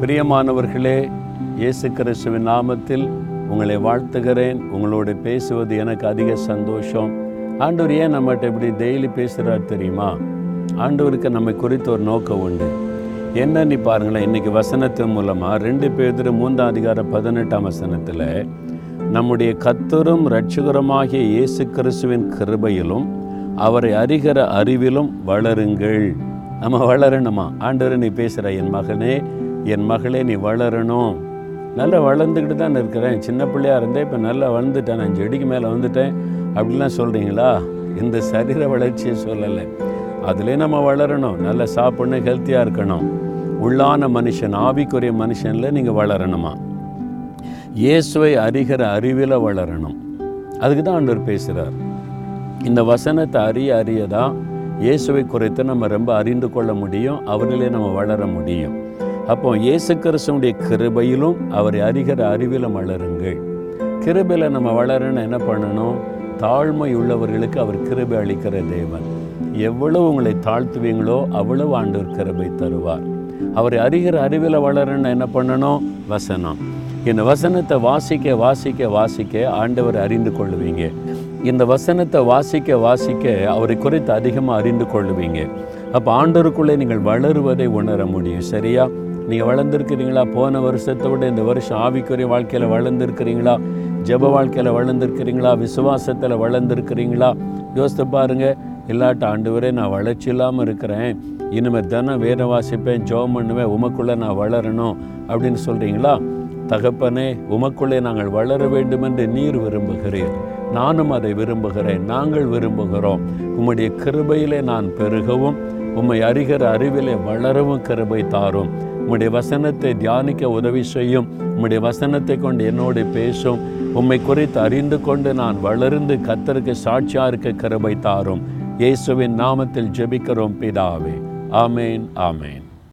பிரியமானவர்களே இயேசு கிறிஸ்துவின் நாமத்தில் உங்களை வாழ்த்துகிறேன். உங்களோடு பேசுவது எனக்கு அதிக சந்தோஷம். ஆண்டவர் ஏன் நம்மகிட்ட இப்படி டெய்லி பேசுகிறார் தெரியுமா? ஆண்டவருக்கு நம்மை குறித்து ஒரு நோக்கம் உண்டு. என்னன்னு பாருங்களேன் இன்றைக்கி வசனத்தின் மூலமாக ரெண்டு பேர் மூன்றாம் அதிகார பதினெட்டாம் வசனத்தில் நம்முடைய கத்தரும் இரட்சகருமாகிய இயேசு கிறிஸ்துவின் கிருபையிலும் அவரை அறிகிற அறிவிலும் வளருங்கள். நம்ம வளரணுமா? ஆண்டவர் நீ பேசுகிற என் மகனே என் மகளே நீ வளரணும். நல்லா வளர்ந்துக்கிட்டு தான் இருக்கிறேன். சின்ன பிள்ளையாக இருந்தேன் இப்போ நல்லா வளர்ந்துட்டேன். நான் செடிக்கு மேலே வந்துட்டேன். அப்படிலாம் சொல்கிறீங்களா இந்த சரீர வளர்ச்சியை சொல்லலை. அதுலேயே நம்ம வளரணும். நல்லா சாப்பிடணும் ஹெல்த்தியாக இருக்கணும். உள்ளான மனுஷன் ஆவிக்குரிய மனுஷனில் நீங்கள் வளரணுமா? இயேசுவை அறிகிற அறிவில் வளரணும். அதுக்கு தான் ஆண்டவர் பேசுகிறார் இந்த வசனத்தை அறிய அறியதான் இயேசுவை குறித்து நம்ம ரொம்ப அறிந்து கொள்ள முடியும் அவரிலே நம்ம வளர முடியும். அப்போ இயேசு கிறிஸ்துவனுடைய கிருபையிலும் அவரை அறிகிற அறிவிலும் வளருங்கள். கிருபையில் நம்ம வளரணும் என்ன பண்ணணும்? தாழ்மை உள்ளவர்களுக்கு அவர் கிருபை அளிக்கிற தேவன். எவ்வளவு உங்களை தாழ்த்துவீங்களோ அவ்வளவு ஆண்டவர் கிருபை தருவார். அவரை அறிகிற அறிவில் வளரணும் என்ன பண்ணணும்? வசனம். இந்த வசனத்தை வாசிக்க வாசிக்க வாசிக்க ஆண்டவர் அறிந்து கொள்வீங்க. இந்த வசனத்தை வாசிக்க வாசிக்க அவரை குறித்து அதிகமாக அறிந்து கொள்ளுவீங்க. அப்போ ஆண்டவருக்குள்ளே நீங்கள் வளருவதை உணர முடியும். சரியா? நீங்கள் வளர்ந்துருக்கிறீங்களா? போன வருஷத்தை விட இந்த வருஷம் ஆவிக்குரிய வாழ்க்கையில் வளர்ந்துருக்கிறீங்களா? ஜெப வாழ்க்கையில் வளர்ந்துருக்கிறீங்களா? விசுவாசத்தில் வளர்ந்துருக்கிறீங்களா? யோசித்து பாருங்கள் இல்லாட்ட ஆண்டவரே நான் வளர்ச்சி இல்லாமல் இருக்கிறேன். இனிமேல் தினம் வேத வாசிப்பேன் ஜோம் பண்ணுவேன் உமக்குள்ளே நான் வளரணும் அப்படின்னு சொல்கிறீங்களா தகப்பனே உமக்குள்ளே நாங்கள் வளர வேண்டும் என்று நீர் விரும்புகிறீர். நானும் அதை விரும்புகிறேன். நாங்கள் விரும்புகிறோம். உம்முடைய கிருபையிலே நான் பெருகவும் உம்மை அறிகிற அறிவிலே வளரவும் கிருபை தாரும். உம்முடைய வசனத்தை தியானிக்க உதவி செய்யும். உம்முடைய வசனத்தை கொண்டு என்னோடு பேசும். உம்மை குறித்து அறிந்து கொண்டு நான் வளர்ந்து கத்தருக்கு சாட்சியாக இருக்க கிருபை தாரும். இயேசுவின் நாமத்தில் ஜெபிக்கிறோம் பிதாவே. ஆமேன் ஆமேன்.